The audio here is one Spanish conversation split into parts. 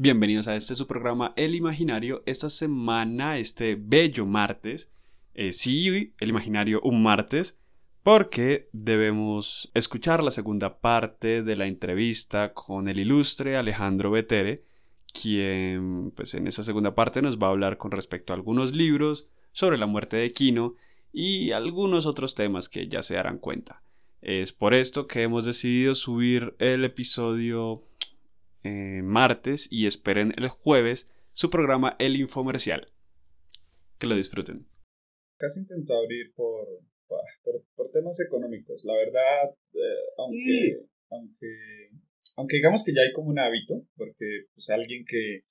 Bienvenidos a este su programa El Imaginario. Esta semana, este bello martes, eh, sí, El Imaginario un martes, porque debemos escuchar la segunda parte de la entrevista con el ilustre Alejandro Betere, quien pues en esa segunda parte nos va a hablar con respecto a algunos libros sobre la muerte de Quino y algunos otros temas que ya se darán cuenta. Es por esto que hemos decidido subir el episodio eh, martes y esperen el jueves su programa El Infomercial. Que lo disfruten. Casi intento abrir por, por, temas económicos. La verdad, eh, aunque, aunque, aunque digamos que ya hay como un hábito, porque pues alguien que,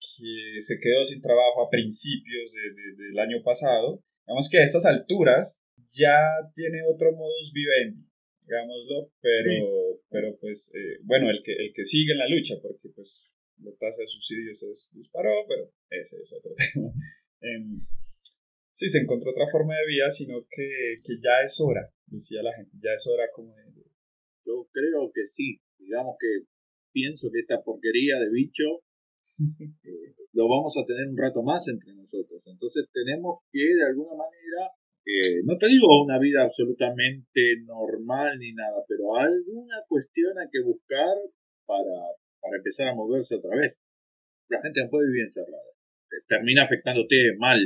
que se quedó sin trabajo a principios del año pasado, digamos que a estas alturas ya tiene otro modus vivendi digámoslo, pero, pero pues, eh, bueno, el que, el que sigue en la lucha, porque pues la tasa de subsidios se disparó, pero ese es otro tema. Em, sí, se encontró otra forma de vida, sino que, que ya es hora, decía la gente, ya es hora como de... Yo creo que sí, digamos que pienso que esta porquería de bicho eh, lo vamos a tener un rato más entre nosotros. Entonces tenemos que de alguna manera no te digo una vida absolutamente normal ni nada, pero alguna cuestión hay que buscar para, para empezar a moverse otra vez. La gente no puede vivir encerrada. Termina afectándote mal.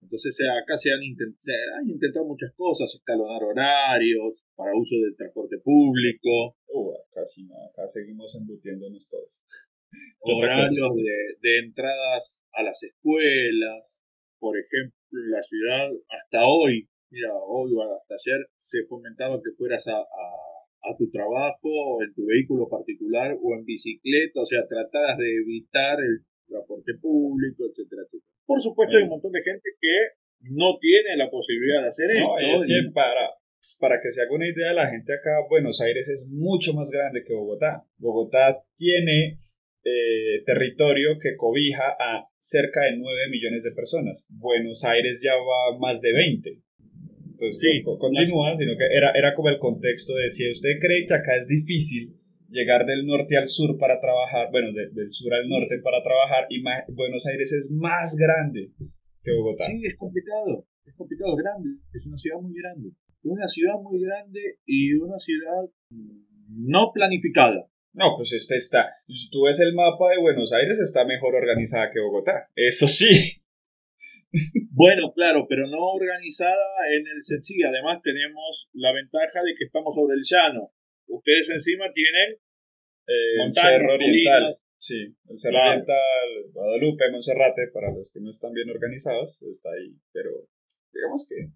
Entonces acá se han, han intentado muchas cosas, escalonar horarios para uso del transporte público. Uh, acá, acá seguimos embutiéndonos todos. Horarios de, de entradas a las escuelas, por ejemplo, la ciudad hasta hoy, mira, hoy o hasta ayer, se fomentaba que fueras a, a, tu trabajo, en tu vehículo particular o en bicicleta, o sea, trataras de evitar el transporte público, etcétera, etcétera. Por supuesto, hay un montón de gente que no tiene la posibilidad de hacer no, Es que para, para que se haga una idea, la gente acá, Buenos Aires es mucho más grande que Bogotá. Bogotá tiene eh, territorio que cobija a cerca de 9 millones de personas. Buenos Aires ya va más de 20. Entonces, sí, continúa, sino que era, era como el contexto de si usted cree que acá es difícil llegar del norte al sur para trabajar, bueno, del sur al norte para trabajar, y Buenos Aires es más grande que Bogotá. Sí, es complicado, es complicado, grande, es una ciudad muy grande. Una ciudad muy grande y una ciudad no planificada. No, pues este está. Tú ves el mapa de Buenos Aires, está mejor organizada que Bogotá. Eso sí. Bueno, claro, pero no organizada en el sí. Además, tenemos la ventaja de que estamos sobre el llano. Ustedes encima tienen. Eh, el Cerro Oriental. Sí, el Cerro Oriental, Guadalupe, Monserrate, para los que no están bien organizados, está ahí. Pero digamos que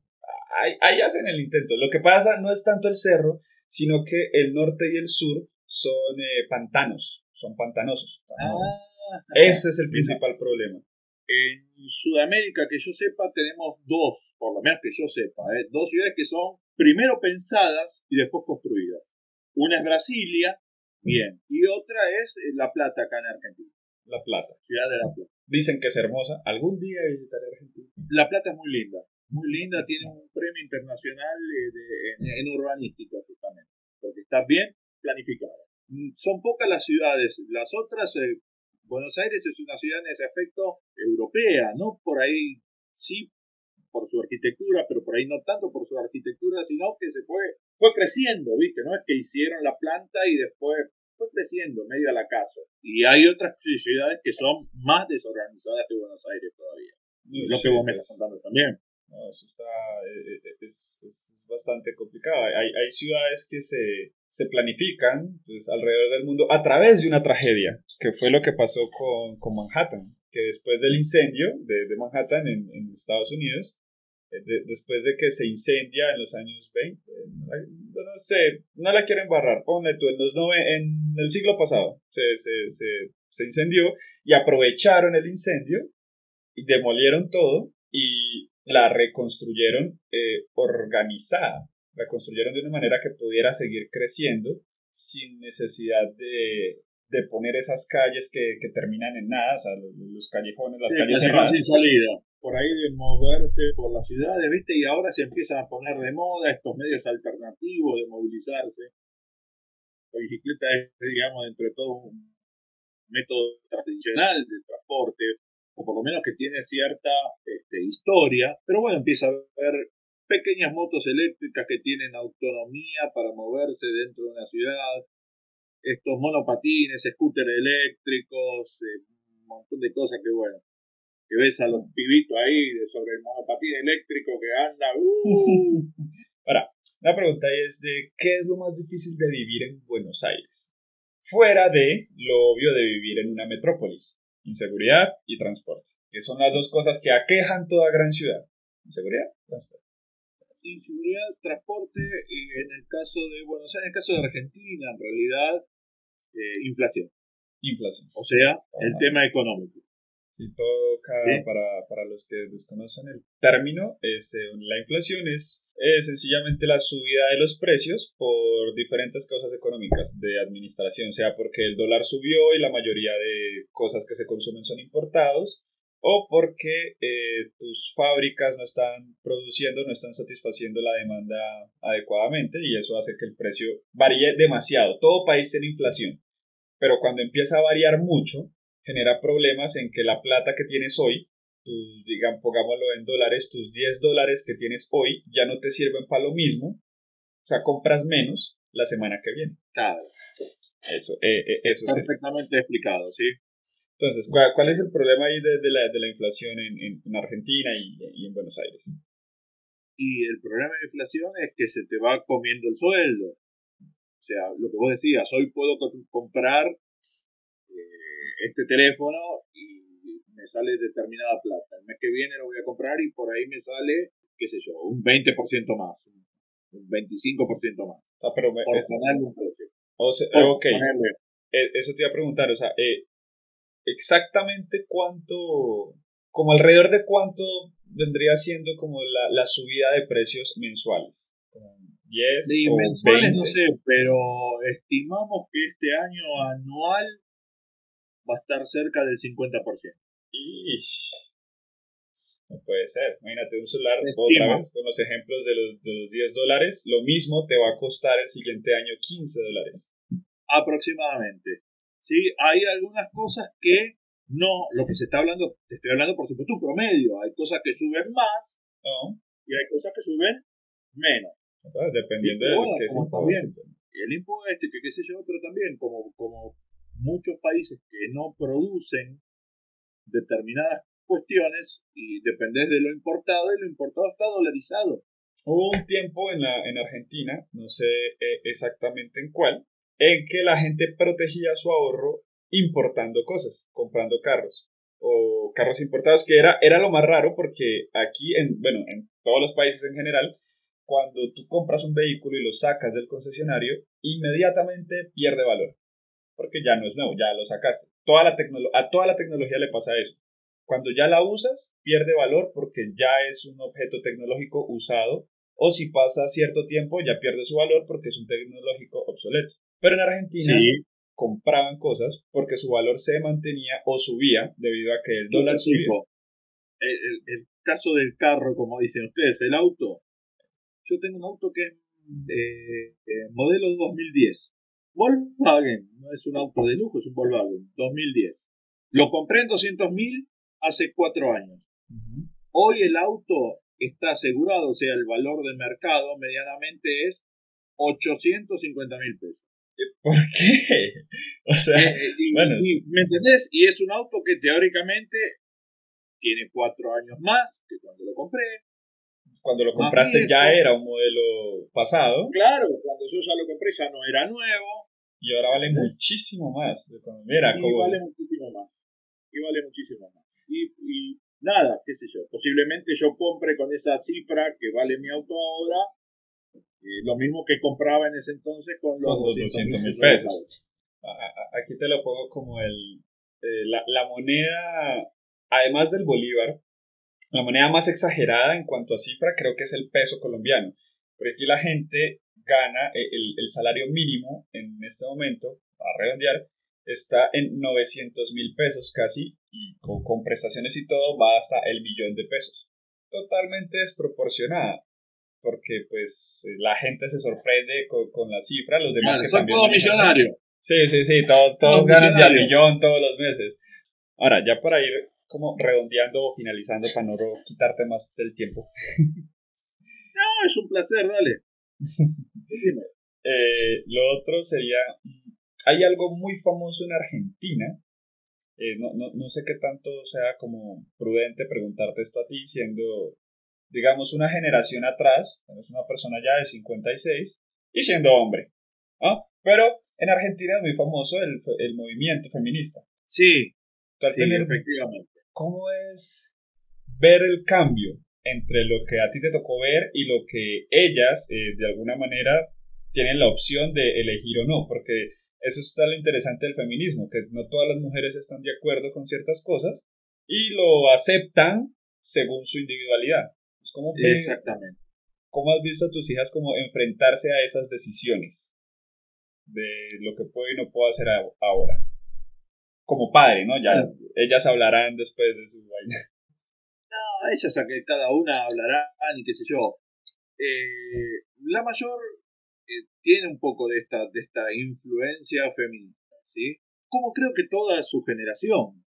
ahí, ahí hacen el intento. Lo que pasa no es tanto el cerro, sino que el norte y el sur son eh, pantanos, son pantanosos. Ah, Ese es el principal problema. En Sudamérica, que yo sepa, tenemos dos, por lo menos que yo sepa, eh, dos ciudades que son primero pensadas y después construidas. Una es Brasilia, bien, y otra es eh, La Plata, acá en Argentina. La Plata. Ciudad de La Plata. Dicen que es hermosa. Algún día visitaré Argentina. La Plata es muy linda. Muy linda, tiene un premio internacional en, en urbanística, justamente. Porque está bien planificada. Mm, son pocas las ciudades, las otras, eh, Buenos Aires es una ciudad en ese aspecto europea, ¿no? Por ahí sí por su arquitectura, pero por ahí no tanto por su arquitectura, sino que se fue, fue creciendo, ¿viste? No es que hicieron la planta y después fue creciendo medio a la casa. Y hay otras ciudades que son más desorganizadas que Buenos Aires todavía. lo que vos me estás contando también. No, eso está, eh, eh, es, es, bastante complicado. Hay, hay ciudades que se, se planifican pues, alrededor del mundo a través de una tragedia, que fue lo que pasó con, con Manhattan, que después del incendio de, de Manhattan en, en, Estados Unidos, eh, después de que se incendia en los años 20, no sé, no la quiero embarrar, ponle tú, en, los en el siglo pasado se, se, se, se incendió y aprovecharon el incendio y demolieron todo y la reconstruyeron eh, organizada la construyeron de una manera que pudiera seguir creciendo sin necesidad de, de poner esas calles que, que, terminan en nada, o sea, los, callejones, las calles cerradas. Sin salida, por ahí de moverse por las ciudades, ¿viste? Y ahora se empiezan a poner de moda estos medios alternativos de movilizarse. La bicicleta es, digamos, entre todo un, método tradicional de transporte, o por lo menos que tiene cierta este, historia, pero bueno, empieza a haber pequeñas motos eléctricas que tienen autonomía para moverse dentro de una ciudad, estos monopatines, scooters eléctricos, eh, un montón de cosas que bueno, que ves a los pibitos ahí sobre el monopatín eléctrico que anda. Uh. Ahora, la pregunta es de qué es lo más difícil de vivir en Buenos Aires, fuera de lo obvio de vivir en una metrópolis, inseguridad y transporte, que son las dos cosas que aquejan toda gran ciudad. Inseguridad, transporte. Inseguridad, transporte, y en el caso de Buenos Aires, en el caso de Argentina, en realidad, eh, inflación. Inflación. O sea, el tema económico. Y todo para, para, los que desconocen el término, es, eh, la inflación es, sencillamente la subida de los precios por diferentes causas económicas de administración, sea porque el dólar subió y la mayoría de cosas que se consumen son importados, o porque eh, tus fábricas no están produciendo, no están satisfaciendo la demanda adecuadamente y eso hace que el precio varíe demasiado. Todo país tiene inflación, pero cuando empieza a variar mucho, genera problemas en que la plata que tienes hoy, digamos, pongámoslo en dólares, tus 10 dólares que tienes hoy ya no te sirven para lo mismo, o sea, compras menos la semana que viene. Claro. Eso, eh, eh, eso Perfectamente explicado, sí. Entonces, ¿cuál, es el problema ahí de, la, de la, inflación en, en, Argentina y, y, en Buenos Aires? Y el problema de inflación es que se te va comiendo el sueldo. O sea, lo que vos decías, hoy puedo comprar este teléfono y me sale determinada plata. El mes que viene lo voy a comprar y por ahí me sale, qué sé yo, un 20% más, un 25% más. Ah, pero por ponerle un precio. O sea, ok. Eh, eso te iba a preguntar, o sea, eh, exactamente cuánto, como alrededor de cuánto vendría siendo como la, la subida de precios mensuales. 10 sí, o mensuales no sé, pero estimamos que este año anual va a estar cerca del 50%. No puede ser. Imagínate un celular otra vez con los ejemplos de los, de los 10 dólares. Lo mismo te va a costar el siguiente año 15 dólares. Aproximadamente. Sí, hay algunas cosas que no, lo que se está hablando, te estoy hablando por supuesto un promedio. Hay cosas que suben más y hay cosas que suben menos. Dependiendo de lo que se Y el impuesto, que qué sé yo, pero también como, como muchos países que no producen determinadas cuestiones y dependés de lo importado y lo importado está dolarizado. Hubo un tiempo en, la, en Argentina, no sé eh, exactamente en cuál, en que la gente protegía su ahorro importando cosas, comprando carros o carros importados, que era, era lo más raro porque aquí, en, bueno, en todos los países en general, cuando tú compras un vehículo y lo sacas del concesionario, inmediatamente pierde valor porque ya no es nuevo, ya lo sacaste. Toda la a toda la tecnología le pasa eso. Cuando ya la usas, pierde valor porque ya es un objeto tecnológico usado, o si pasa cierto tiempo, ya pierde su valor porque es un tecnológico obsoleto. Pero en Argentina compraban cosas porque su valor se mantenía o subía debido a que el dólar subía. El, caso del carro, como dicen ustedes, el auto. Yo tengo un auto que es de modelo 2010 Volkswagen, no es un auto de lujo, es un Volkswagen, 2010. Lo compré en 200 mil hace cuatro años. Hoy el auto está asegurado, o sea, el valor de mercado medianamente es 850 mil pesos. ¿Por qué? O sea, eh, eh, bueno, ¿me entendés? Y es un auto que teóricamente tiene cuatro años más que cuando lo compré. Cuando lo compraste ya era un modelo pasado. Claro, cuando yo ya lo compré ya no era nuevo y ahora vale muchísimo más. Mira, y vale muchísimo más. Y vale muchísimo más. Y, y, nada, qué sé yo, posiblemente yo compre con esa cifra que vale mi auto ahora, eh, lo mismo que compraba en ese entonces con los, 200 mil pesos. Aquí te lo pongo como el, eh, la, la moneda, además del bolívar, la moneda más exagerada en cuanto a cifra creo que es el peso colombiano. Pero aquí la gente gana eh, el, el, salario mínimo en este momento, a redondear, está en 900 mil pesos casi y con, con, prestaciones y todo va hasta el millón de pesos. Totalmente desproporcionada porque pues la gente se sorprende con, con la cifra, los demás que son todos millonarios. Sí, sí, sí, todos, todos ganan de a millón todos los meses. Ahora, ya para ir como redondeando o finalizando para no quitarte más del tiempo. No, es un placer, dale. eh, lo otro sería, hay algo muy famoso en Argentina, eh, no, no, no, sé qué tanto sea como prudente preguntarte esto a ti, siendo, digamos, una generación atrás, es una persona ya de 56 y siendo hombre. Pero en Argentina es muy famoso el, el movimiento feminista. Sí, sí efectivamente. ¿Cómo es ver el cambio entre lo que a ti te tocó ver y lo que ellas, eh, de alguna manera, tienen la opción de elegir o no? Porque eso está lo interesante del feminismo, que no todas las mujeres están de acuerdo con ciertas cosas y lo aceptan según su individualidad. ¿Cómo Exactamente. ¿Cómo has visto a tus hijas como enfrentarse a esas decisiones de lo que puedo y no puedo hacer ahora? Como padre, ¿no? Ya ellas hablarán después de su vaina. No, ellas a que cada una hablarán y qué sé yo. Eh, la mayor eh, tiene un poco de esta, de esta influencia feminista, ¿sí? Como creo que toda su generación.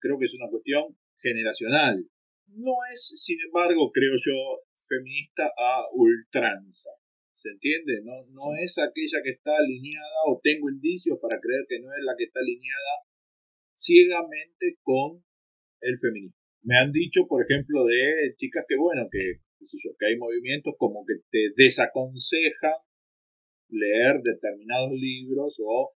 Creo que es una cuestión generacional. No es, sin embargo, creo yo, feminista a ultranza. ¿Se entiende? No, no es aquella que está alineada o tengo indicios para creer que no es la que está alineada ciegamente con el feminismo. Me han dicho, por ejemplo, de chicas que, bueno, que, hay movimientos como que te desaconsejan leer determinados libros o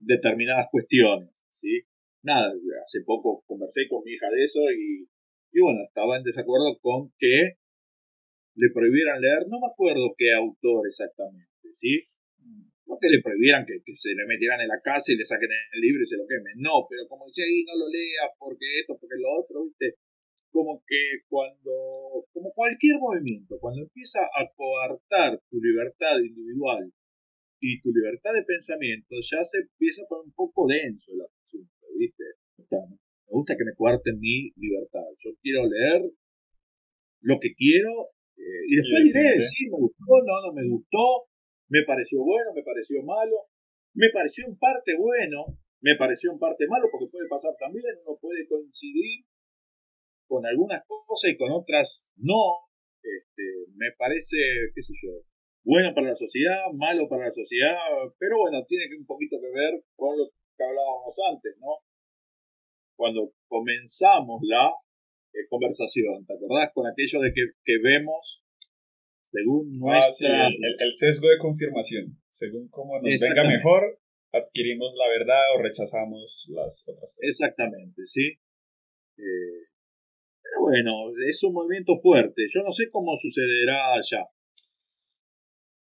determinadas cuestiones, ¿sí? Nada, hace poco conversé con mi hija de eso y, y bueno, estaba en desacuerdo con que le prohibieran leer, no me acuerdo qué autor exactamente, ¿sí? No que le prohibieran que, se le metieran en la casa y le saquen el libro y se lo quemen, no, pero como dice ahí, no lo leas porque esto, porque lo otro, ¿viste? Como que cuando, como cualquier movimiento, cuando empieza a coartar tu libertad individual y tu libertad de pensamiento, ya se empieza a poner un poco denso el asunto, ¿viste? me gusta que me coarten mi libertad. Yo quiero leer lo que quiero eh, y después diré, sí, me gustó, no, no me gustó, me pareció bueno, me pareció malo, me pareció en parte bueno, me pareció en parte malo, porque puede pasar también, uno puede coincidir con algunas cosas y con otras no. Este, me parece, qué sé yo, bueno para la sociedad, malo para la sociedad, pero bueno, tiene un poquito que ver con lo que hablábamos antes, ¿no? Cuando comenzamos la eh, conversación, ¿te acordás? Con aquello de que, que vemos según ah, el, sesgo de confirmación. Según cómo nos venga mejor, adquirimos la verdad o rechazamos las otras cosas. Exactamente, sí. Eh, pero bueno, es un movimiento fuerte. Yo no sé cómo sucederá allá.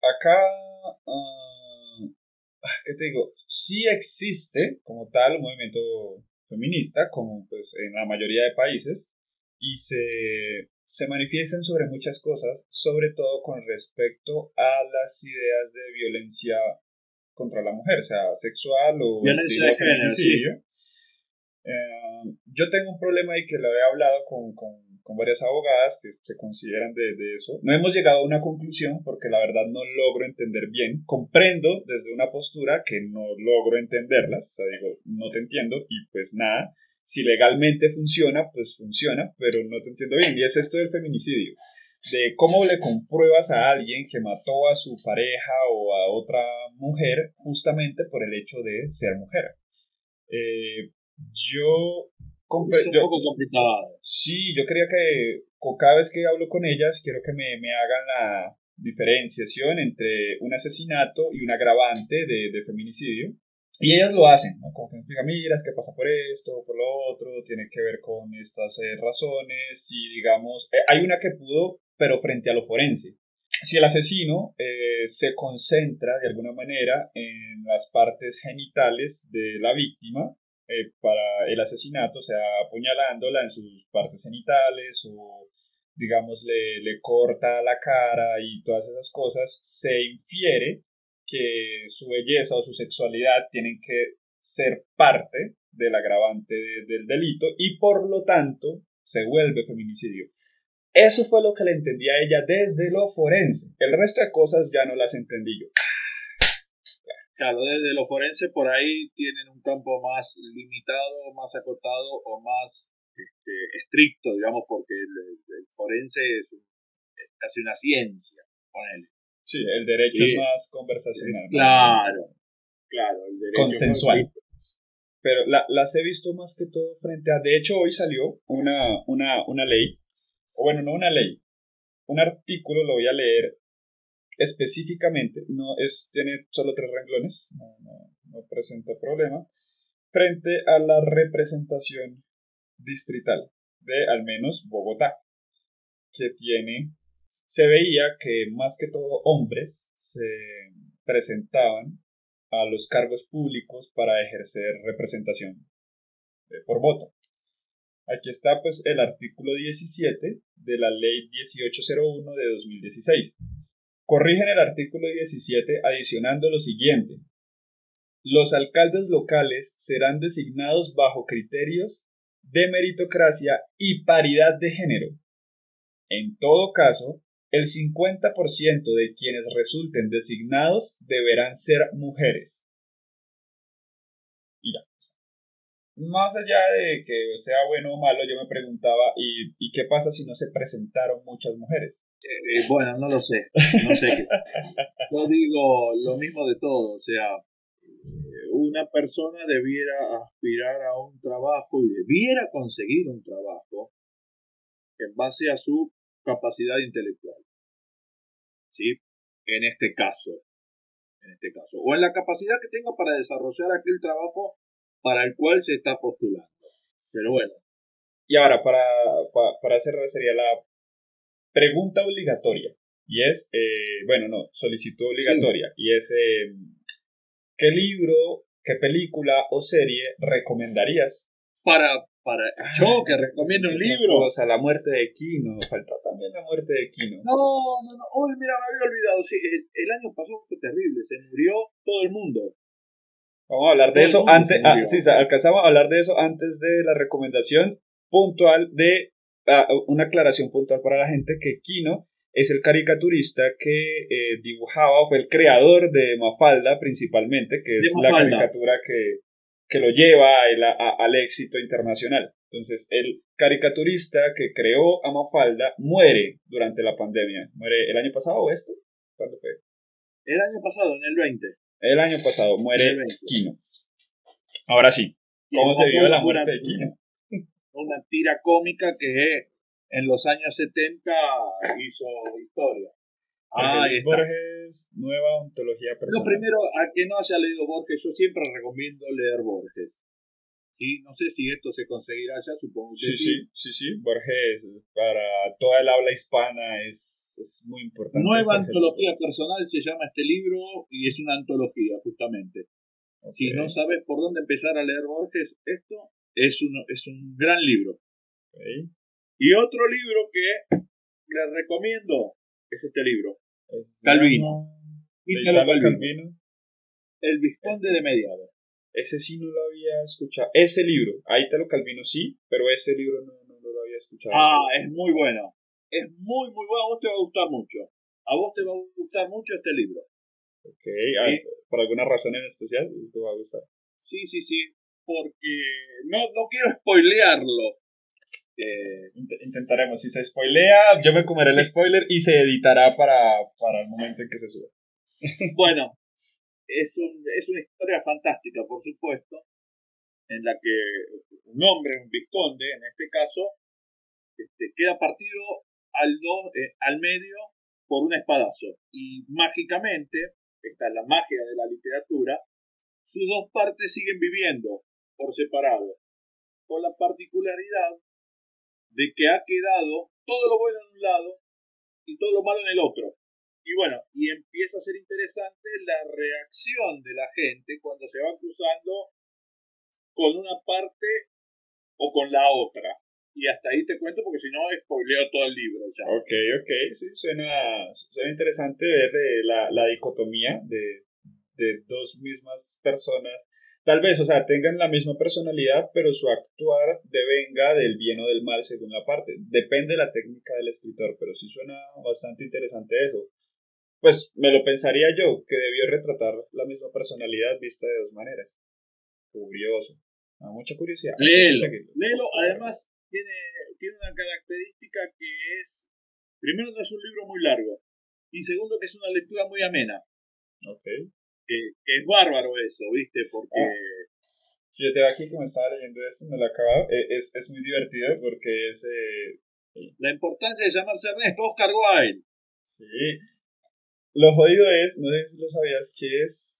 Acá, uh, ¿qué te digo? Sí existe como tal un movimiento feminista, como pues en la mayoría de países, y se se manifiestan sobre muchas cosas, sobre todo con respecto a las ideas de violencia contra la mujer, sea sexual o estilo feminicidio. Eh, yo tengo un problema y que lo he hablado con, con, con varias abogadas que se consideran de, de, eso. No hemos llegado a una conclusión porque la verdad no logro entender bien. Comprendo desde una postura que no logro entenderlas. O sea, digo, no te entiendo y pues nada si legalmente funciona, pues funciona, pero no te entiendo bien. Y es esto del feminicidio, de cómo le compruebas a alguien que mató a su pareja o a otra mujer justamente por el hecho de ser mujer. Eh, yo... Es un poco complicado. Sí, yo quería que cada vez que hablo con ellas, quiero que me, me hagan la diferenciación entre un asesinato y un agravante de, de feminicidio y ellas lo hacen, ¿no? Como que me explican, mira, es que pasa por esto, por lo otro, tiene que ver con estas eh, razones, y digamos, eh, hay una que pudo, pero frente a lo forense. Si el asesino eh, se concentra de alguna manera en las partes genitales de la víctima para el asesinato, o sea, apuñalándola en sus partes genitales o digamos le, le corta la cara y todas esas cosas, se infiere que su belleza o su sexualidad tienen que ser parte del agravante del delito y por lo tanto se vuelve feminicidio. Eso fue lo que le entendía a ella desde lo forense. El resto de cosas ya no las entendí yo. Claro, desde los forenses por ahí tienen un campo más limitado, más acotado o más este, estricto, digamos, porque el, forense es, casi una ciencia, ponele. Sí, el derecho es más conversacional. Claro, claro, el derecho consensual. Pero la, las he visto más que todo frente a... De hecho, hoy salió una, una, una ley, o bueno, no una ley, un artículo, lo voy a leer específicamente, no es, tiene solo tres renglones, no, no, no presenta problema, frente a la representación distrital de al menos Bogotá, que tiene, se veía que más que todo hombres se presentaban a los cargos públicos para ejercer representación eh, por voto. Aquí está pues el artículo 17 de la ley 1801 de 2016. Corrigen el artículo 17 adicionando lo siguiente. Los alcaldes locales serán designados bajo criterios de meritocracia y paridad de género. En todo caso, el 50% de quienes resulten designados deberán ser mujeres. Y ya. Más allá de que sea bueno o malo, yo me preguntaba, ¿y, qué pasa si no se presentaron muchas mujeres? Eh, bueno, no lo sé. No sé. yo digo lo mismo de todo. O sea, una persona debiera aspirar a un trabajo y debiera conseguir un trabajo en base a su capacidad intelectual. ¿Sí? En este caso. En este caso. O en la capacidad que tenga para desarrollar aquel trabajo para el cual se está postulando. Pero bueno. Y ahora, para, para, cerrar, sería la pregunta obligatoria. Y es, eh, bueno, no, solicitud obligatoria. Y es, eh, ¿qué libro ¿Qué película o serie recomendarías? Para, para yo que recomiendo un libro. O sea, La muerte de Kino. Faltó también La muerte de Kino. No, no, no. Uy, mira, me había olvidado. Sí, el, año pasado fue terrible. Se murió todo el mundo. Vamos a hablar de eso antes. Ah, sí, alcanzamos a hablar de eso antes de la recomendación puntual de. Ah, una aclaración puntual para la gente que Kino es el caricaturista que eh, dibujaba, fue el creador de Mafalda principalmente, que es la caricatura que, que lo lleva al éxito internacional. Entonces, el caricaturista que creó a Mafalda muere durante la pandemia. ¿Muere el año pasado o esto? ¿Cuándo fue? El año pasado, en el 20. El año pasado, muere Kino. Ahora sí, ¿cómo se vio la muerte de Kino? Una tira cómica que en los años 70 hizo historia. Ah, Borges, nueva ontología personal. Lo primero, a que no haya leído Borges, yo siempre recomiendo leer Borges. ¿Sí? No sé si esto se conseguirá ya, supongo que sí. Sí, sí, sí, Borges para toda el habla hispana es, es muy importante. Nueva antología personal se llama este libro y es una antología, justamente. Si no sabes por dónde empezar a leer Borges, esto es un, es un gran libro. Y otro libro que les recomiendo es este libro, Calvino. Calvino. El Visconde de Mediado. Ese sí no lo había escuchado. Ese libro, ahí lo Calvino sí, pero ese libro no, no, lo había escuchado. Ah, es muy bueno. Es muy, muy bueno. A vos te va a gustar mucho. A vos te va a gustar mucho este libro. Ok, ah, ¿por alguna razón en especial te va a gustar? Sí, sí, sí. Porque no, no quiero spoilearlo, eh, intentaremos. Si se spoilea, yo me comeré el spoiler y se editará para, para el momento en que se sube. bueno, es, un, es una historia fantástica, por supuesto, en la que un hombre, un vizconde en este caso, este, queda partido al, do, eh, al medio por un espadazo. Y mágicamente, esta es la magia de la literatura, sus dos partes siguen viviendo por separado, con la particularidad de que ha quedado todo lo bueno en un lado y todo lo malo en el otro. Y bueno, y empieza a ser interesante la reacción de la gente cuando se va cruzando con una parte o con la otra. Y hasta ahí te cuento porque si no spoileo todo el libro ya. Ok, ok, sí, suena, suena interesante ver eh, la, la dicotomía de, de dos mismas personas Tal vez, o sea, tengan la misma personalidad, pero su actuar devenga del bien o del mal según la parte. Depende de la técnica del escritor, pero sí suena bastante interesante eso. pues me lo pensaría yo, que debió retratar la misma personalidad vista de dos maneras. Curioso. Ah, mucha curiosidad. Léelo, Además, tiene, tiene una característica que es, primero, no es un libro muy largo. Y segundo, que es una lectura muy amena. Ok. Que, es bárbaro eso, ¿viste? Porque... Ah. Yo te aquí que me estaba leyendo esto, me lo he acabado. E, es, es muy divertido porque es... Eh, la importancia de llamarse Ernesto Oscar Wilde. Sí. Lo jodido es, no sé si lo sabías, que es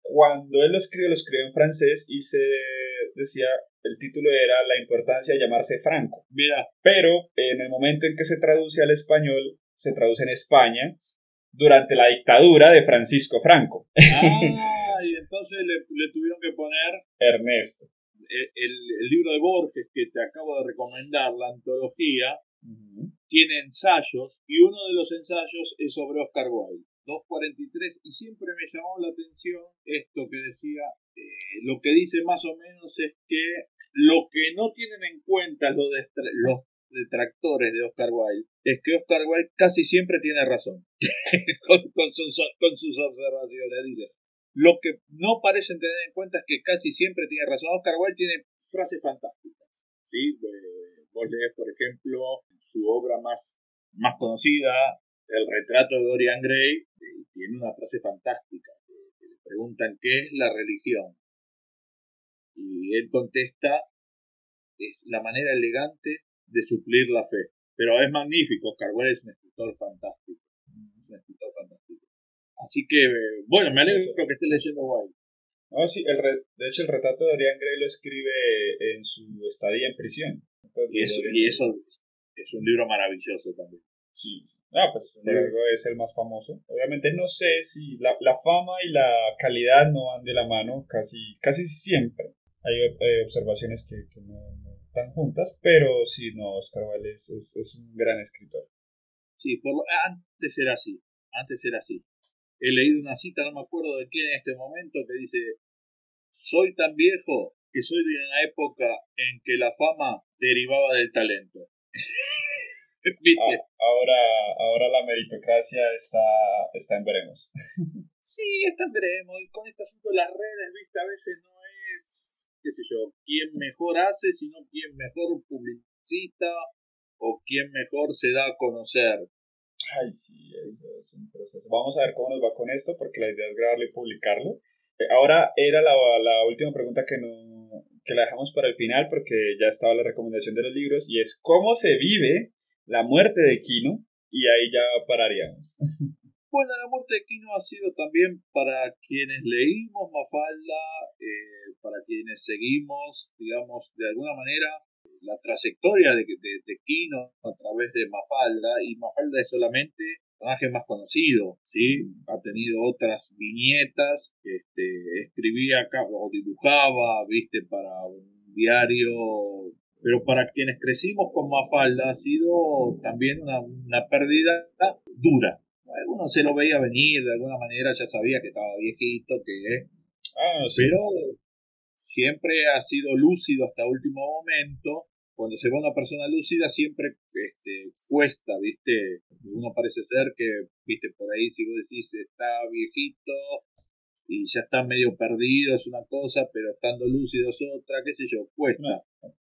cuando él lo escribe, lo escribe en francés y se decía, el título era La importancia de llamarse Franco. Mira. Pero en el momento en que se traduce al español, se traduce en España durante la dictadura de Francisco Franco. Ah, y entonces le, tuvieron que poner Ernesto. El, libro de Borges que te acabo de recomendar, la antología, tiene ensayos y uno de los ensayos es sobre Oscar Wilde. 2.43 y siempre me llamó la atención esto que decía, eh, lo que dice más o menos es que lo que no tienen en cuenta los, los detractores de Oscar Wilde es que Oscar Wilde casi siempre tiene razón con, sus, con sus observaciones. Dice, lo que no parecen tener en cuenta es que casi siempre tiene razón. Oscar Wilde tiene frases fantásticas. ¿sí? Vos lees, por ejemplo, su obra más, más conocida, El retrato de Dorian Gray, tiene una frase fantástica. Le preguntan qué es la religión. Y él contesta, es la manera elegante de suplir la fe. Pero es magnífico, Oscar Wilde es un escritor fantástico. Es un escritor fantástico. Así que, bueno, me alegro que esté leyendo Wilde. No, sí, el de hecho el retrato de Dorian Gray lo escribe en su estadía en prisión. y, eso, y eso es un libro maravilloso también. Sí, Ah, pues luego es el más famoso. Obviamente no sé si la, la, fama y la calidad no van de la mano casi, casi siempre. Hay eh, observaciones que, que no, están juntas, pero sí, no, Oscar Wilde es, es, un gran escritor. Sí, por antes era así, antes era así. He leído una cita, no me acuerdo de quién en este momento, que dice, soy tan viejo que soy de una época en que la fama derivaba del talento. Ah, ahora, ahora la meritocracia está, está en veremos. sí, está en veremos. Y con este asunto de las redes, viste, a veces no qué sé yo, quién mejor hace, sino quién mejor publicita o quién mejor se da a conocer. Ay, sí, eso es un proceso. Vamos a ver cómo nos va con esto, porque la idea es grabarlo y publicarlo. Eh, ahora era la, la última pregunta que, no, que la dejamos para el final, porque ya estaba la recomendación de los libros, y es cómo se vive la muerte de Kino y ahí ya pararíamos. Bueno, la muerte de Kino ha sido también para quienes leímos Mafalda, eh, para quienes seguimos, digamos, de alguna manera la trayectoria de, de, Kino a través de Mafalda, y Mafalda es solamente el personaje más conocido, ¿sí? Ha tenido otras viñetas, este, escribía acá, o dibujaba, viste, para un diario pero para quienes crecimos con Mafalda ha sido también una, una pérdida dura. Uno se lo veía venir, de alguna manera ya sabía que estaba viejito, que... Ah, pero siempre ha sido lúcido hasta último momento. Cuando se ve una persona lúcida siempre este, cuesta, ¿viste? Uno parece ser que, ¿viste? Por ahí si vos decís está viejito, y ya está medio perdido es una cosa, pero estando lúcido es otra, qué sé yo, cuesta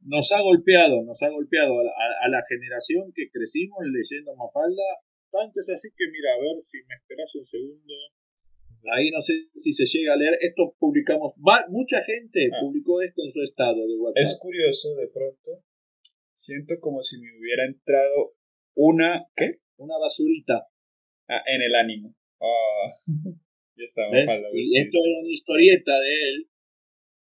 nos ha golpeado, nos ha golpeado a la, generación que crecimos leyendo Mafalda. Tanto es así que, mira, a ver si me esperas un segundo. Ahí no sé si se llega a leer. Esto publicamos, mucha gente ah. publicó esto en su estado de WhatsApp. Es curioso, de pronto. Siento como si me hubiera entrado una. ¿Qué? Una basurita. Ah, en el ánimo. Ah. ya está, Mafalda. Y esto era una historieta de él.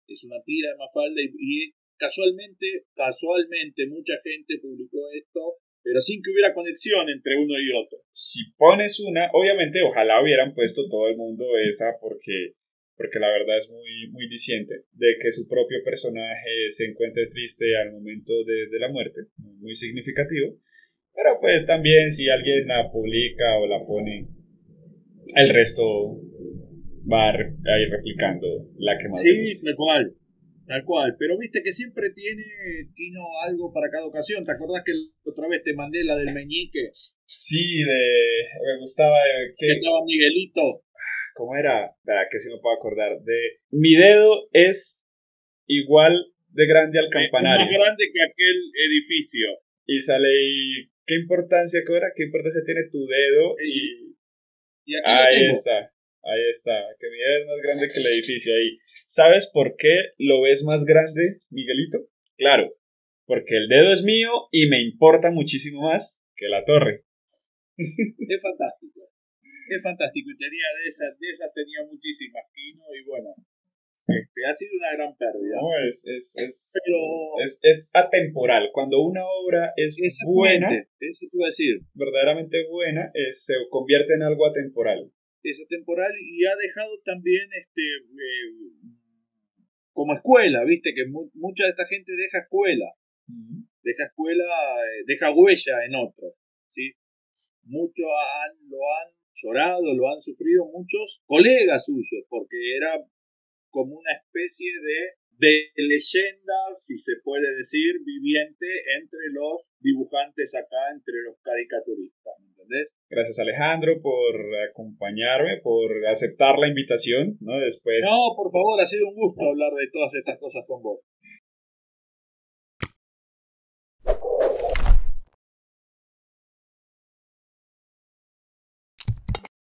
Es una tira de Mafalda y casualmente, casualmente mucha gente publicó esto, pero sin que hubiera conexión entre uno y otro. Si pones una, obviamente ojalá hubieran puesto todo el mundo esa porque porque la verdad es muy, muy diciente de que su propio personaje se encuentre triste al momento de, de la muerte, muy significativo. Pero pues también si alguien la publica o la pone, el resto va a ir replicando la que más Sí, igual Tal cual, pero viste que siempre tiene Kino algo para cada ocasión. ¿Te acordás que otra vez te mandé la del meñique? Sí, de. Me gustaba. que estaba Miguelito. ¿Cómo era? que si no puedo acordar. De. Mi dedo es igual de grande al campanario. Es más grande que aquel edificio. Y sale y. ¿Qué importancia, Cora? ¿Qué importancia tiene tu dedo? Y. Ahí está. Ahí está. Que mi es más grande que el edificio ahí. ¿Sabes por qué lo ves más grande, Miguelito? Claro, porque el dedo es mío y me importa muchísimo más que la torre. Es fantástico. Es fantástico. Y tenía de esas, de esas tenía muchísimas, Kino, y bueno, este, ha sido una gran pérdida. No, es, es, es, es, atemporal. Cuando una obra es buena, eso te decir. verdaderamente buena, se convierte en algo atemporal eso temporal y ha dejado también este eh, como escuela, viste que mucha de esta gente deja escuela, deja escuela, eh, deja huella en otros, ¿sí? Muchos han, lo han llorado, lo han sufrido muchos colegas suyos, porque era como una especie de de leyenda, si se puede decir, viviente entre los dibujantes acá, entre los caricaturistas, ¿me entendés? Gracias Alejandro por acompañarme, por aceptar la invitación, ¿no? Después... No, por favor, ha sido un gusto hablar de todas estas cosas con vos.